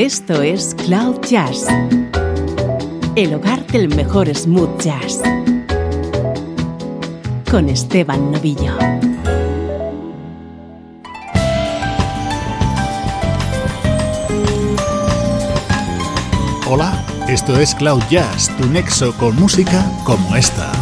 Esto es Cloud Jazz, el hogar del mejor smooth jazz, con Esteban Novillo. Hola, esto es Cloud Jazz, tu nexo con música como esta.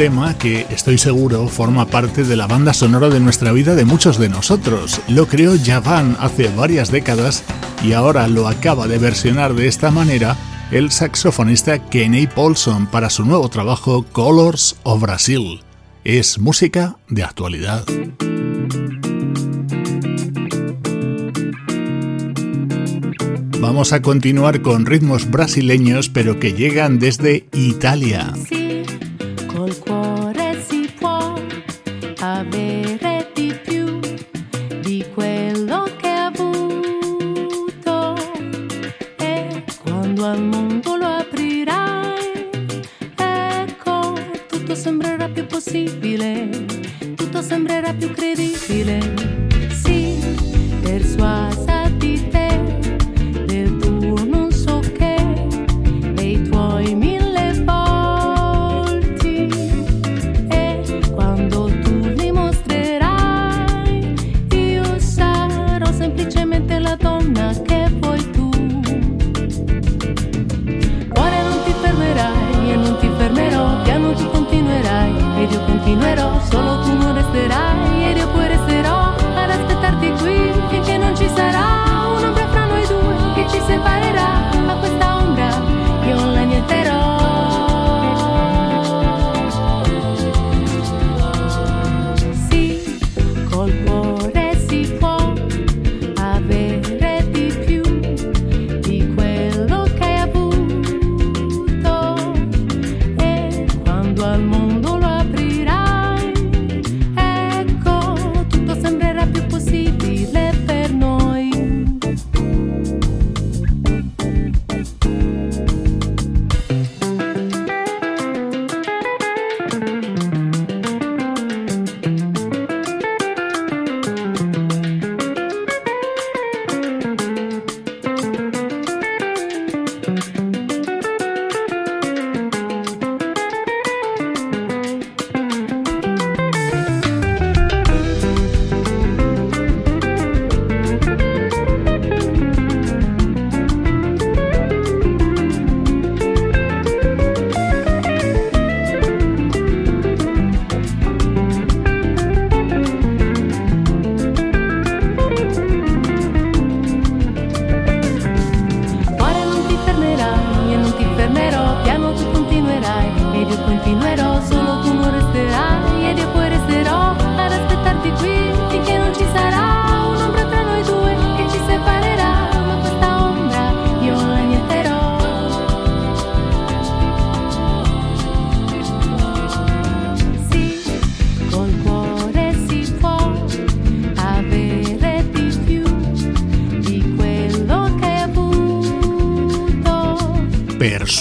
Tema que estoy seguro forma parte de la banda sonora de nuestra vida de muchos de nosotros. Lo creó Javan hace varias décadas y ahora lo acaba de versionar de esta manera el saxofonista Kenny Paulson para su nuevo trabajo Colors of Brazil. Es música de actualidad. Vamos a continuar con ritmos brasileños pero que llegan desde Italia. col cuore si può avere di più di quello che ha avuto. E quando al mondo lo aprirai ecco tutto sembrerà più possibile tutto sembrerà più credibile.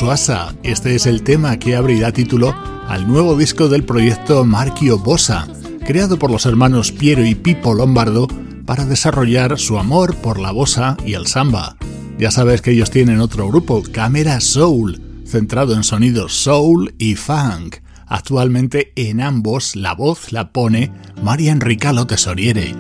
Este es el tema que abrirá título al nuevo disco del proyecto Marchio Bossa, creado por los hermanos Piero y Pipo Lombardo para desarrollar su amor por la bossa y el samba. Ya sabes que ellos tienen otro grupo, Camera Soul, centrado en sonidos soul y funk. Actualmente en ambos la voz la pone Marian Ricalo Tesoriere.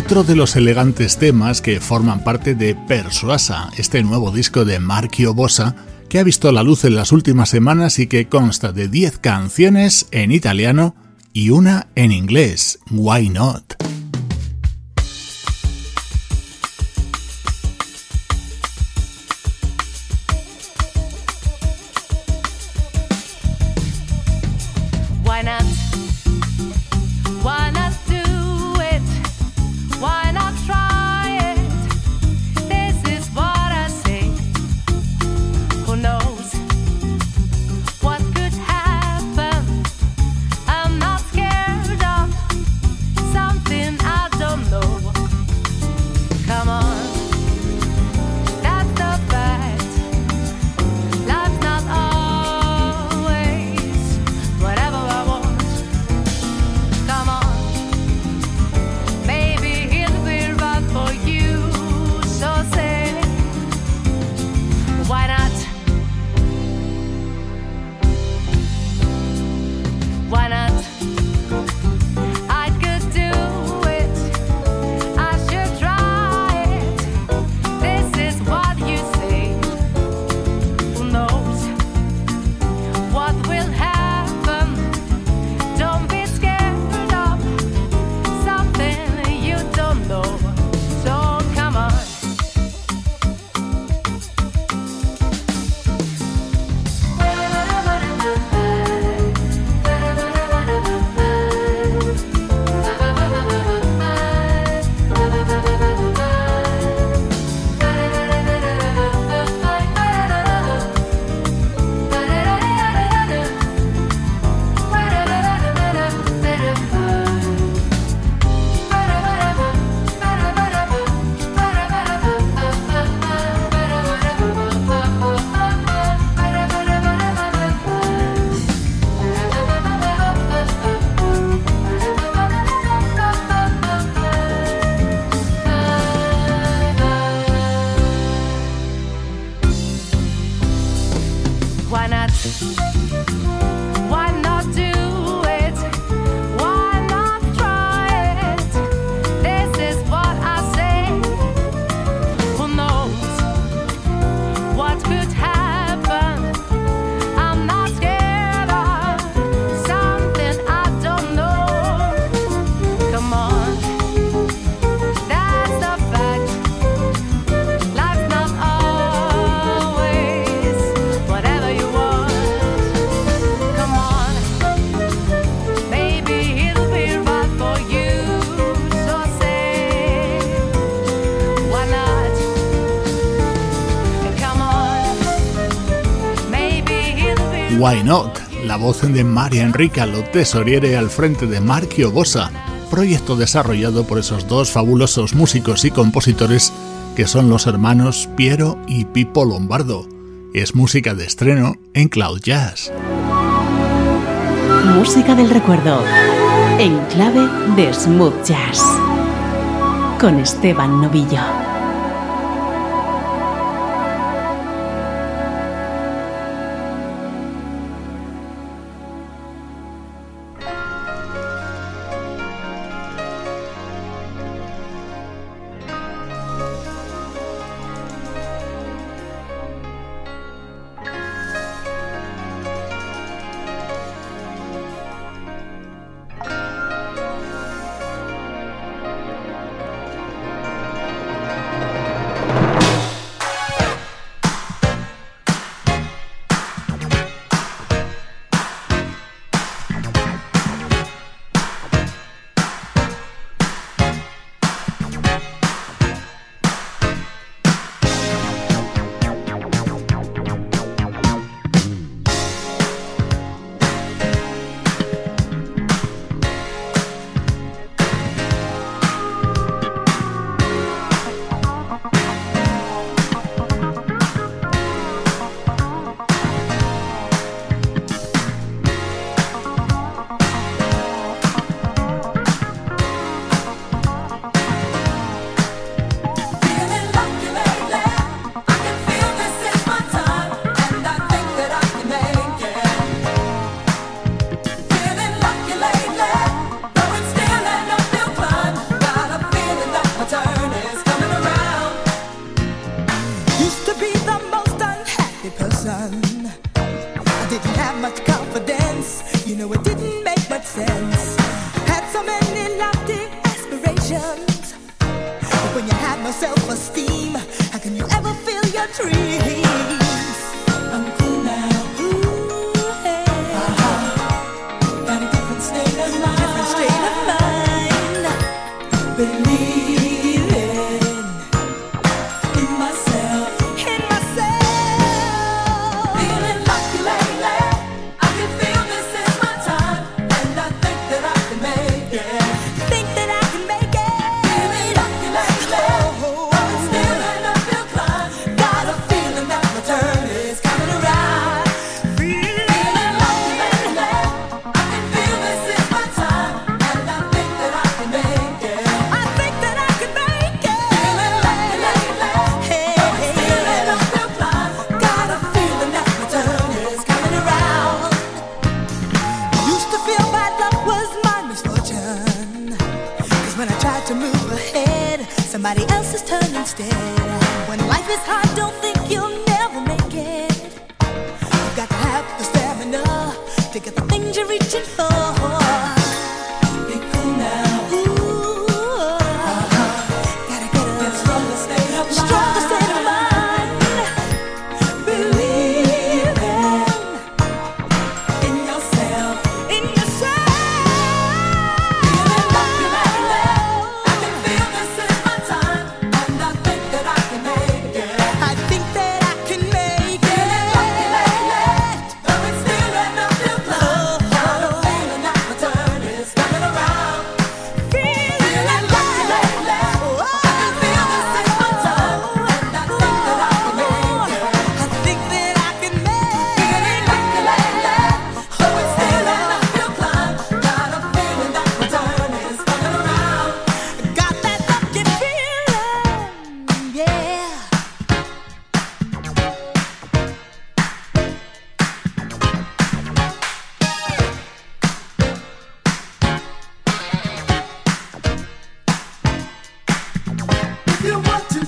Otro de los elegantes temas que forman parte de Persuasa, este nuevo disco de Marchio Bossa que ha visto la luz en las últimas semanas y que consta de 10 canciones en italiano y una en inglés. Why not? De María Enrica Lo Tesoriere al frente de Marchio Bossa, proyecto desarrollado por esos dos fabulosos músicos y compositores que son los hermanos Piero y Pipo Lombardo. Es música de estreno en Cloud Jazz. Música del recuerdo, en clave de smooth jazz, con Esteban Novillo.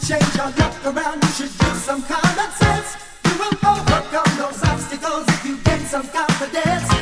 change your luck around, you should use some common sense. You will overcome those obstacles if you gain some confidence.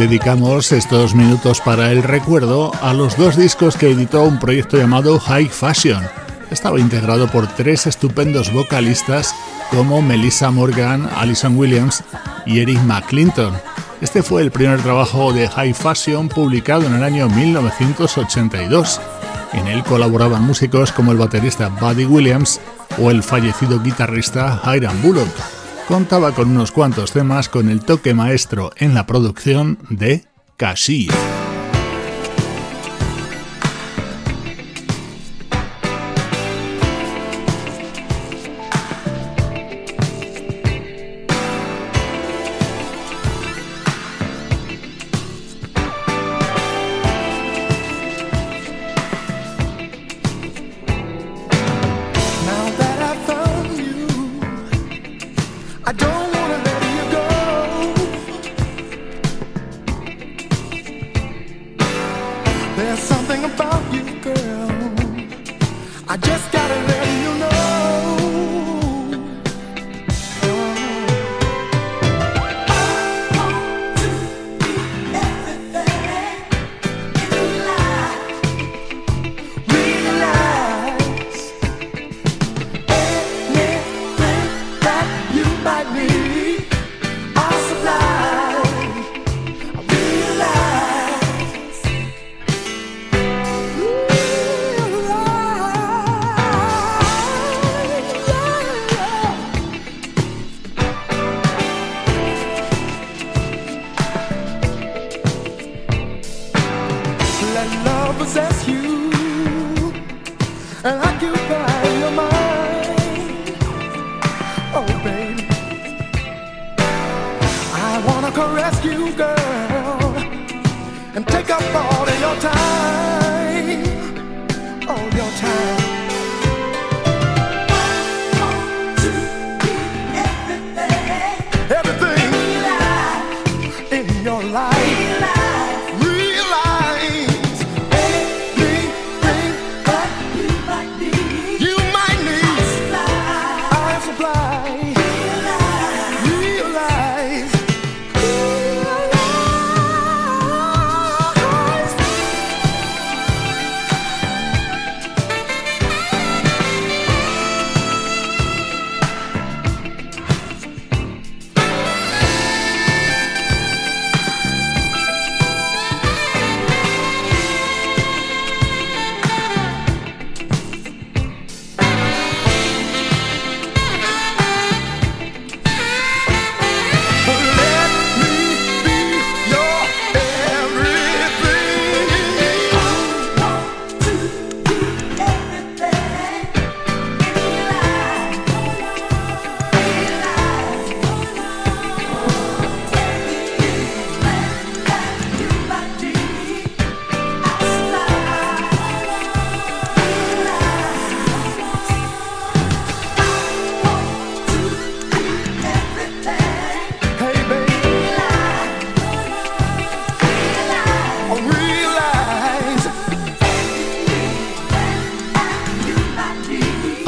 Dedicamos estos minutos para el recuerdo a los dos discos que editó un proyecto llamado High Fashion. Estaba integrado por tres estupendos vocalistas como Melissa Morgan, Alison Williams y Eric McClinton. Este fue el primer trabajo de High Fashion publicado en el año 1982. En él colaboraban músicos como el baterista Buddy Williams o el fallecido guitarrista Hiram Bullock contaba con unos cuantos temas con el toque maestro en la producción de Casilla.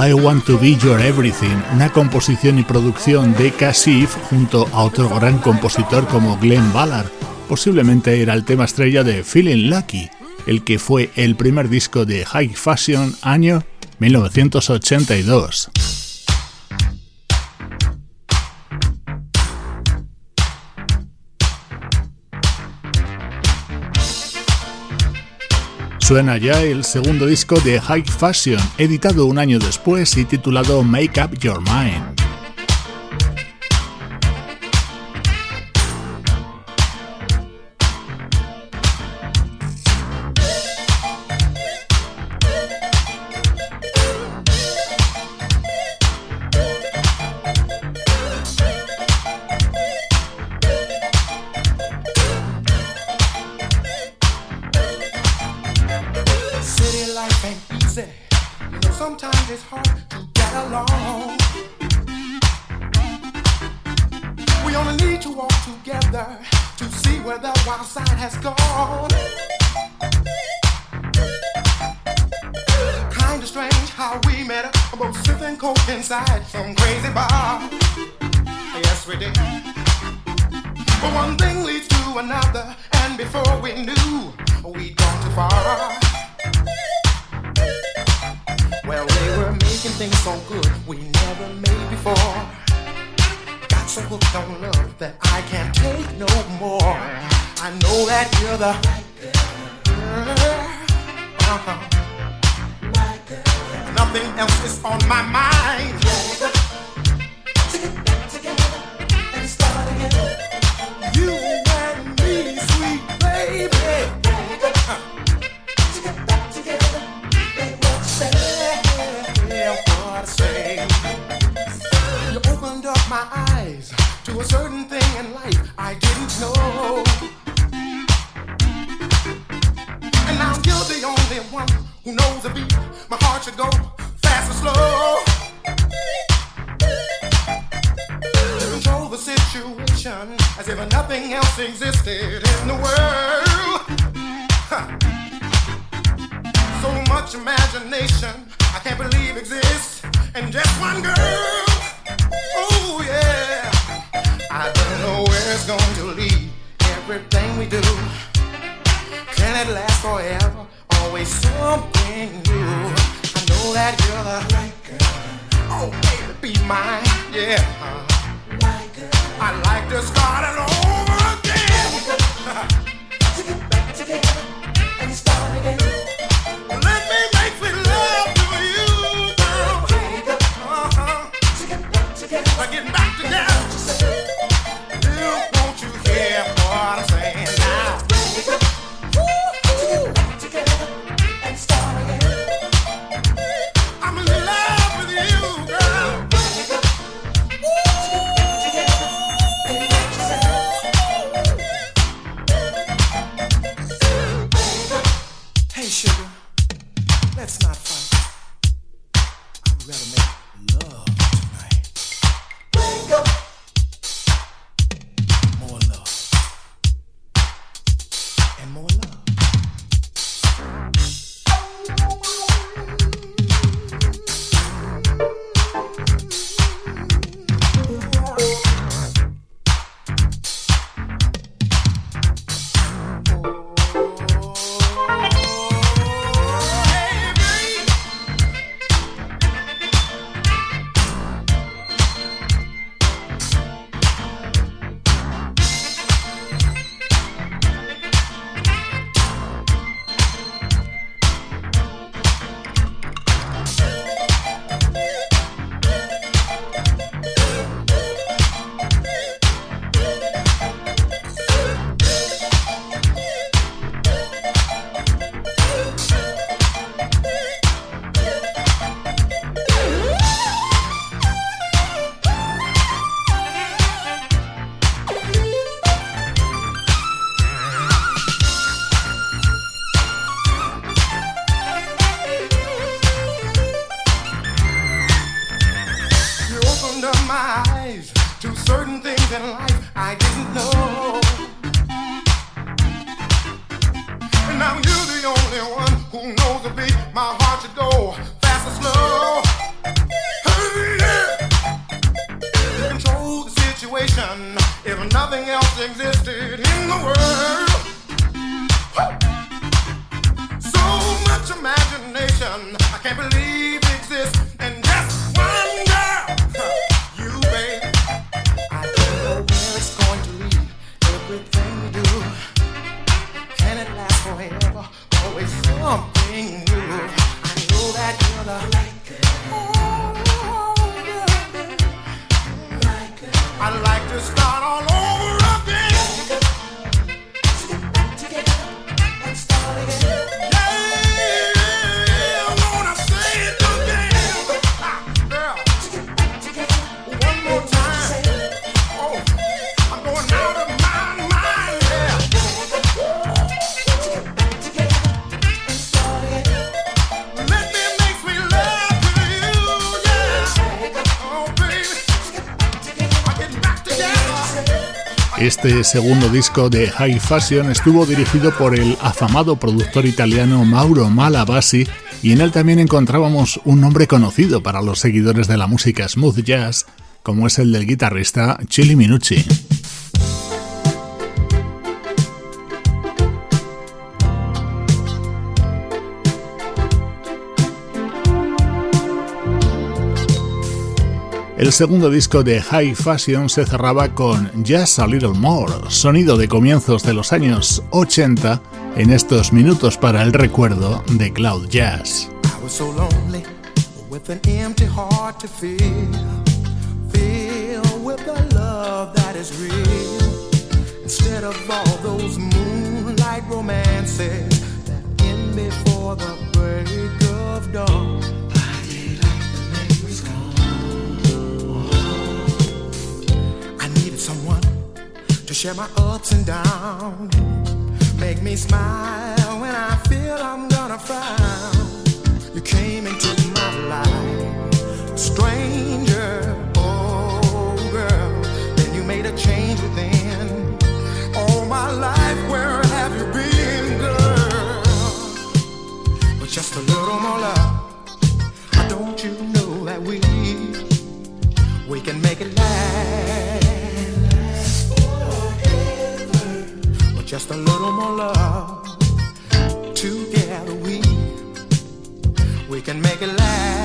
I Want to Be Your Everything, una composición y producción de Cassif junto a otro gran compositor como Glenn Ballard. Posiblemente era el tema estrella de Feeling Lucky, el que fue el primer disco de High Fashion año 1982. Suena ya el segundo disco de High Fashion, editado un año después y titulado Make Up Your Mind. if nothing else existed in the world. Huh. So much imagination I can't believe exists, and just one girl. Oh yeah, I don't know where it's going to lead. Everything we do can it last forever? Always something new. I know that you're the right girl. Oh baby, be mine. Yeah. Uh-huh. I'd like to start it over again. Este segundo disco de High Fashion estuvo dirigido por el afamado productor italiano Mauro Malavasi y en él también encontrábamos un nombre conocido para los seguidores de la música smooth jazz, como es el del guitarrista Chili Minucci. El segundo disco de High Fashion se cerraba con Just a Little More, sonido de comienzos de los años 80 en estos minutos para el recuerdo de Cloud Jazz. Share my ups and downs. Make me smile when I feel I'm gonna frown. You came into my life, stranger, oh girl. Then you made a change within. All my life, where have you been, girl? With just a little more love, don't you know that we we can make it just a little more love, together we we can make it last.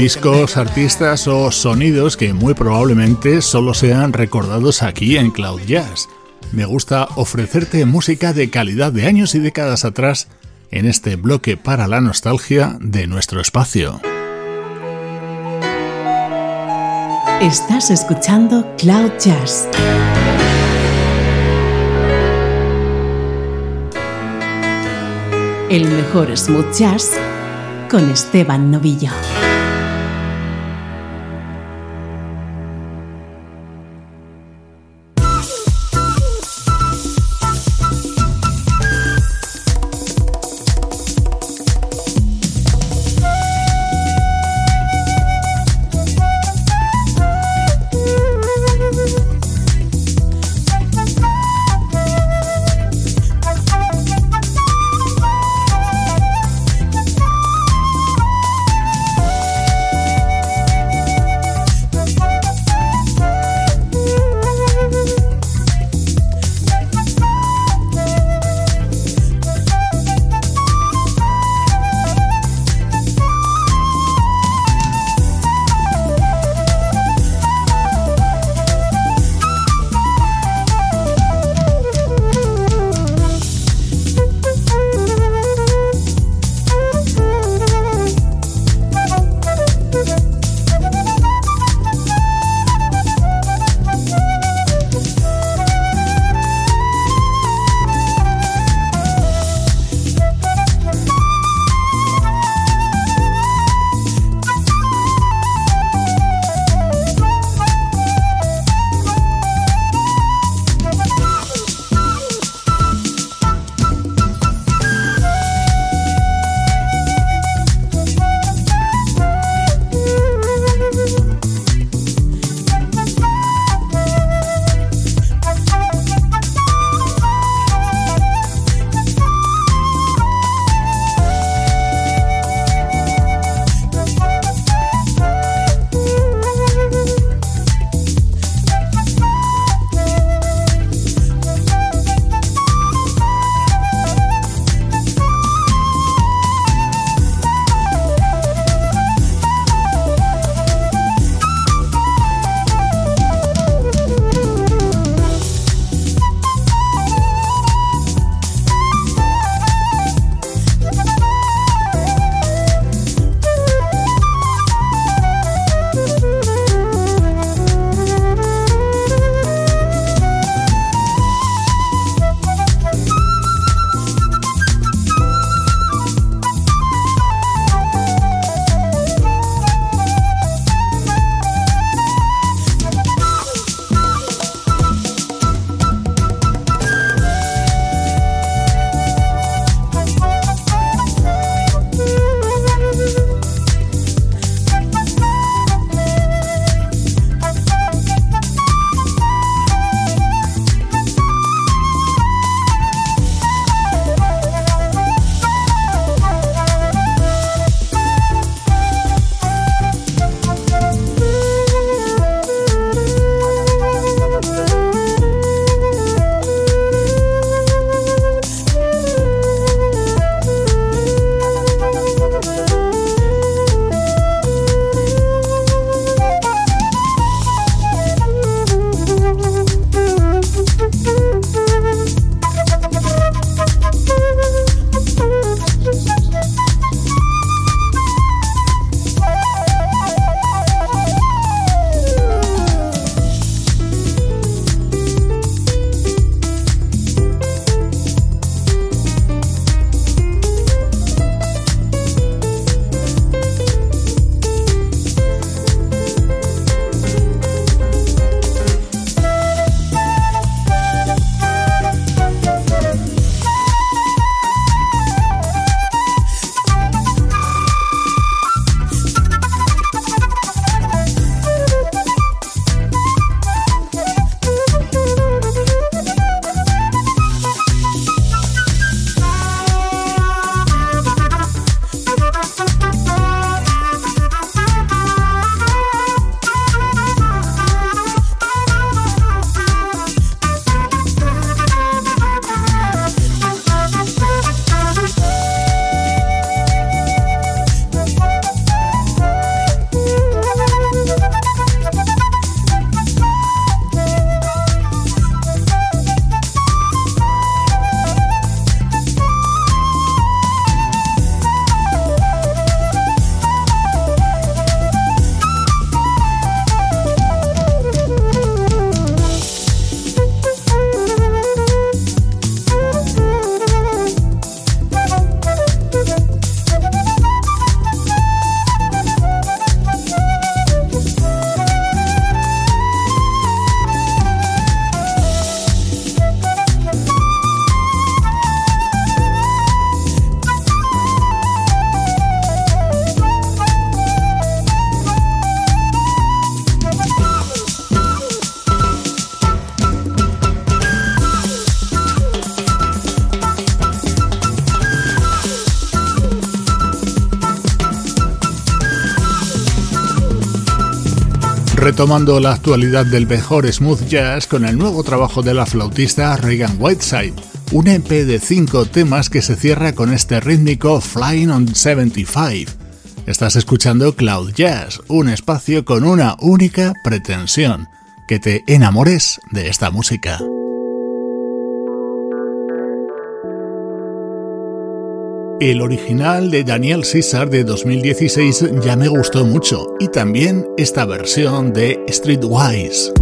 Discos, artistas o sonidos que muy probablemente solo sean recordados aquí en Cloud Jazz. Me gusta ofrecerte música de calidad de años y décadas atrás en este bloque para la nostalgia de nuestro espacio. Estás escuchando Cloud Jazz. El mejor smooth jazz con Esteban Novillo. Retomando la actualidad del mejor smooth jazz con el nuevo trabajo de la flautista Regan Whiteside, un EP de cinco temas que se cierra con este rítmico Flying on 75. Estás escuchando Cloud Jazz, un espacio con una única pretensión, que te enamores de esta música. El original de Daniel César de 2016 ya me gustó mucho y también esta versión de Streetwise.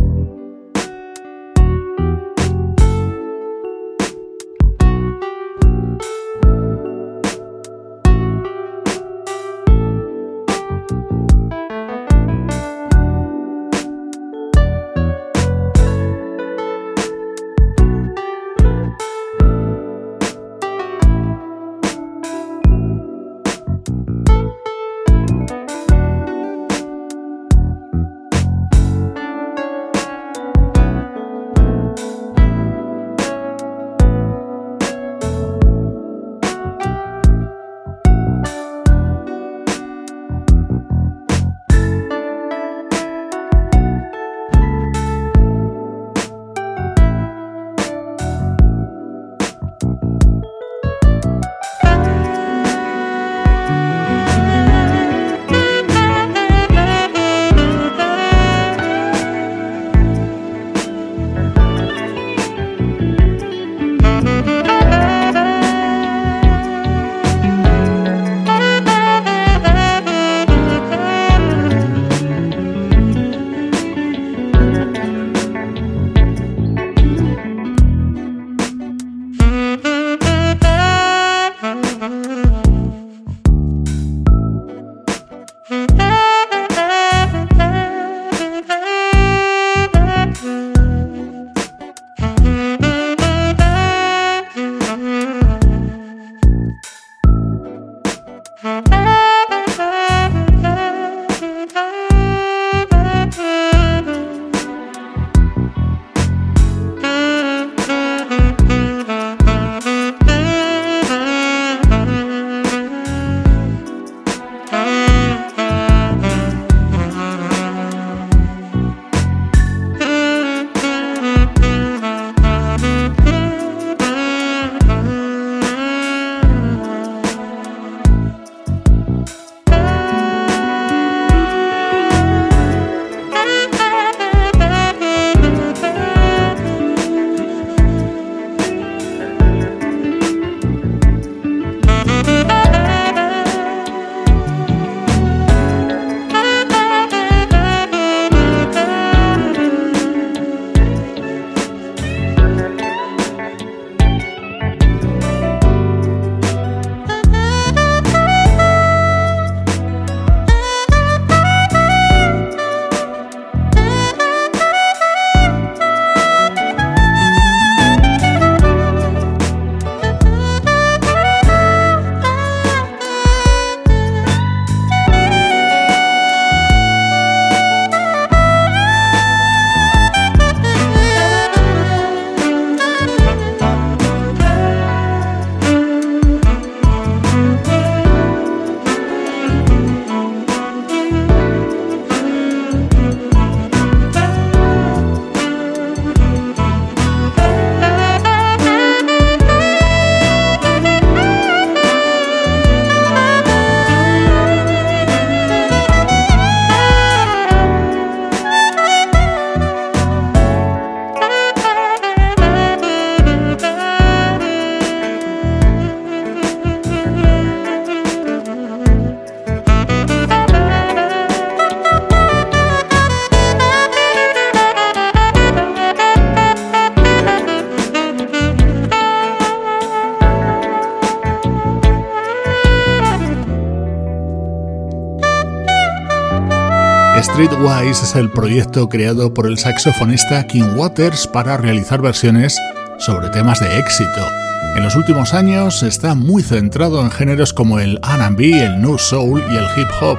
Streetwise es el proyecto creado por el saxofonista King Waters para realizar versiones sobre temas de éxito. En los últimos años está muy centrado en géneros como el RB, el New Soul y el hip hop.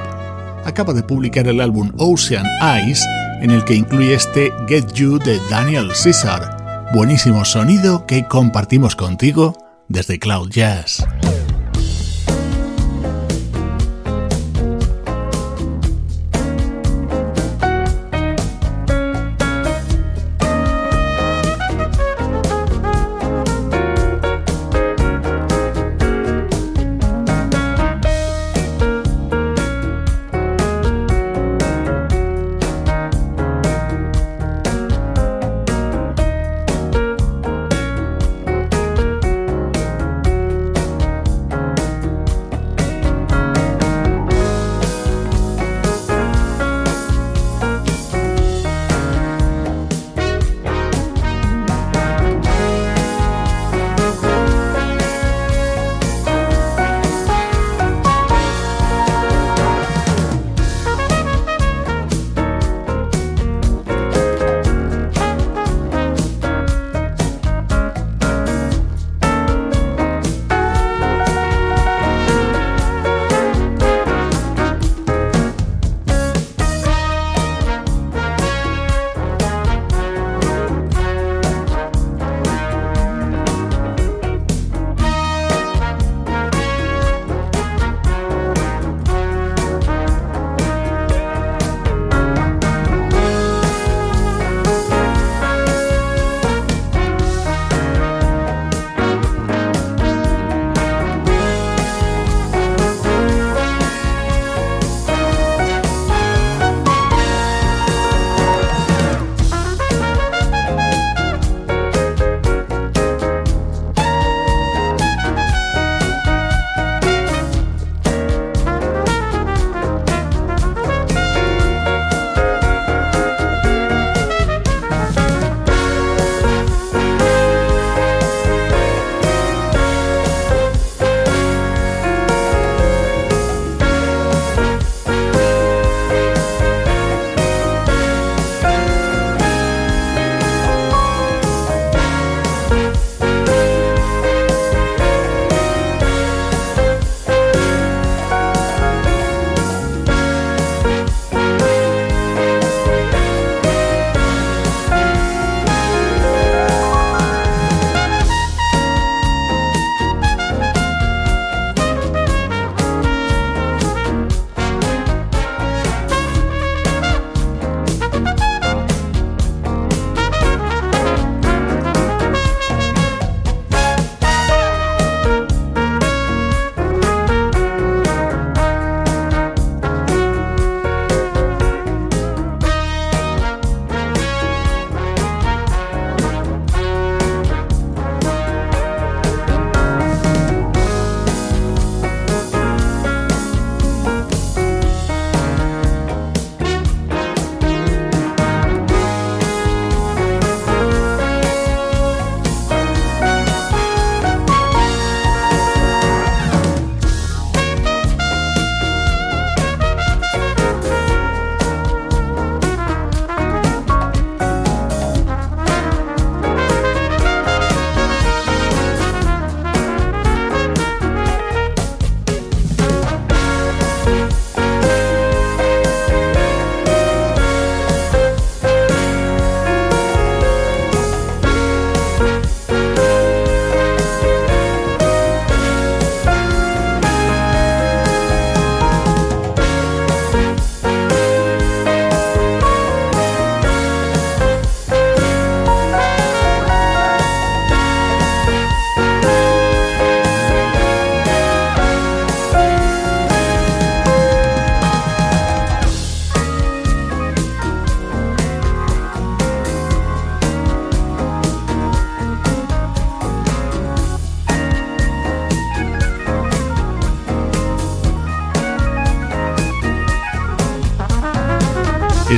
Acaba de publicar el álbum Ocean Eyes, en el que incluye este Get You de Daniel Caesar. Buenísimo sonido que compartimos contigo desde Cloud Jazz.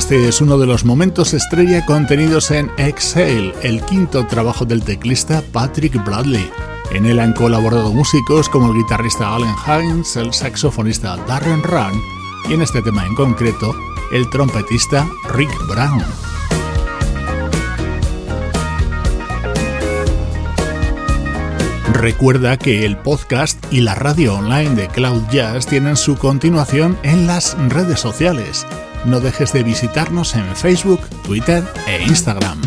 Este es uno de los momentos estrella contenidos en Exhale, el quinto trabajo del teclista Patrick Bradley. En él han colaborado músicos como el guitarrista Allen Hines, el saxofonista Darren Run y en este tema en concreto el trompetista Rick Brown. Recuerda que el podcast y la radio online de Cloud Jazz tienen su continuación en las redes sociales no dejes de visitarnos en Facebook, Twitter e Instagram.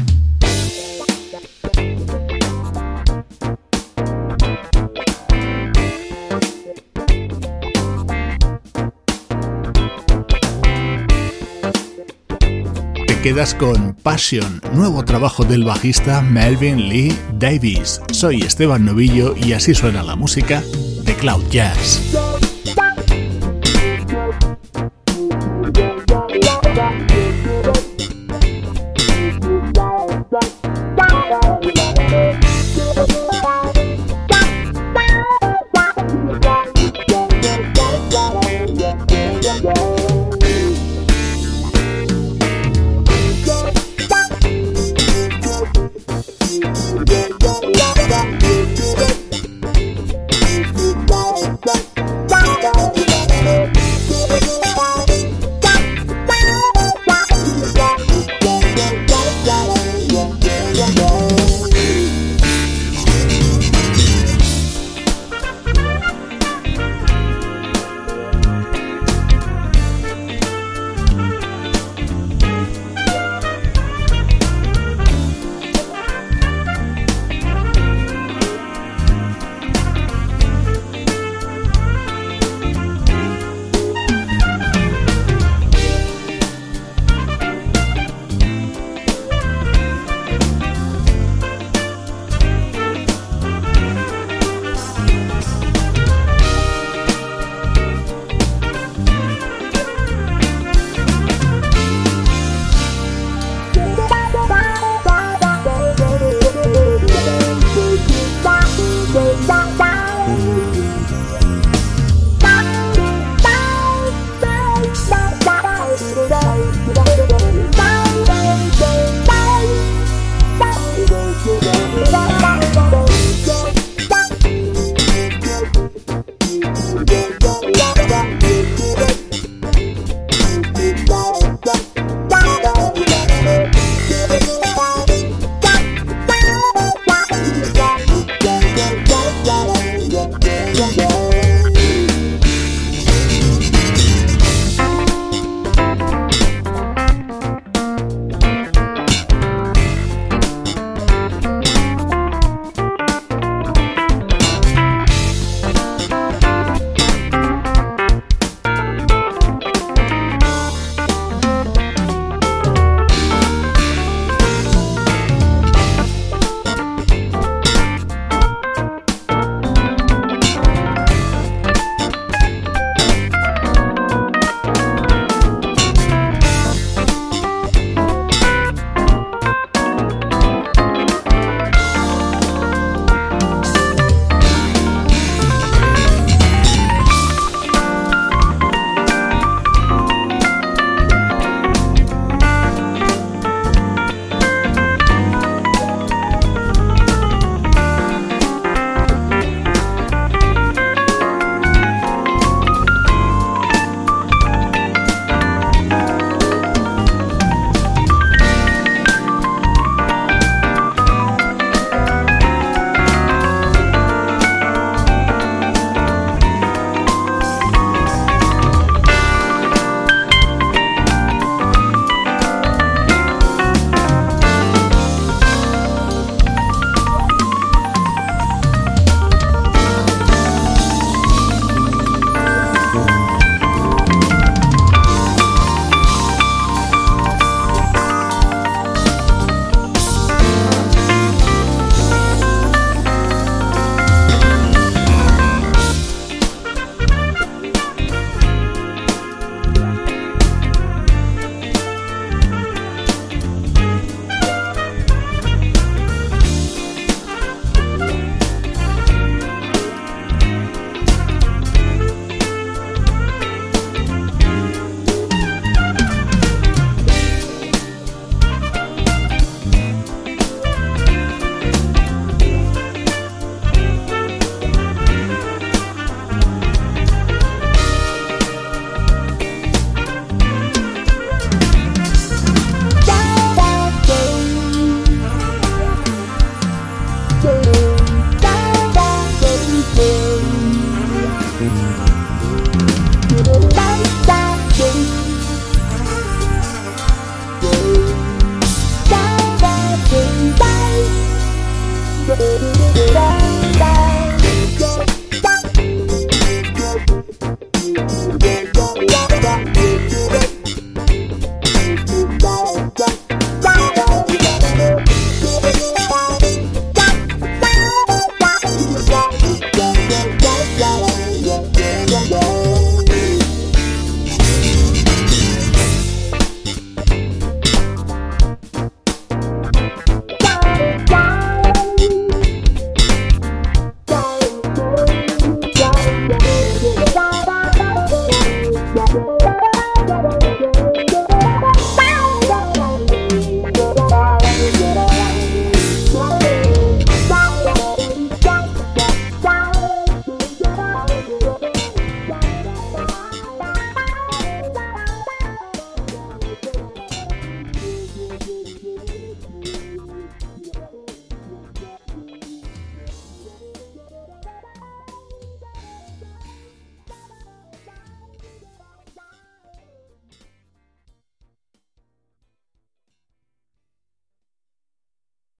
Te quedas con Passion, nuevo trabajo del bajista Melvin Lee Davis. Soy Esteban Novillo y así suena la música de Cloud Jazz.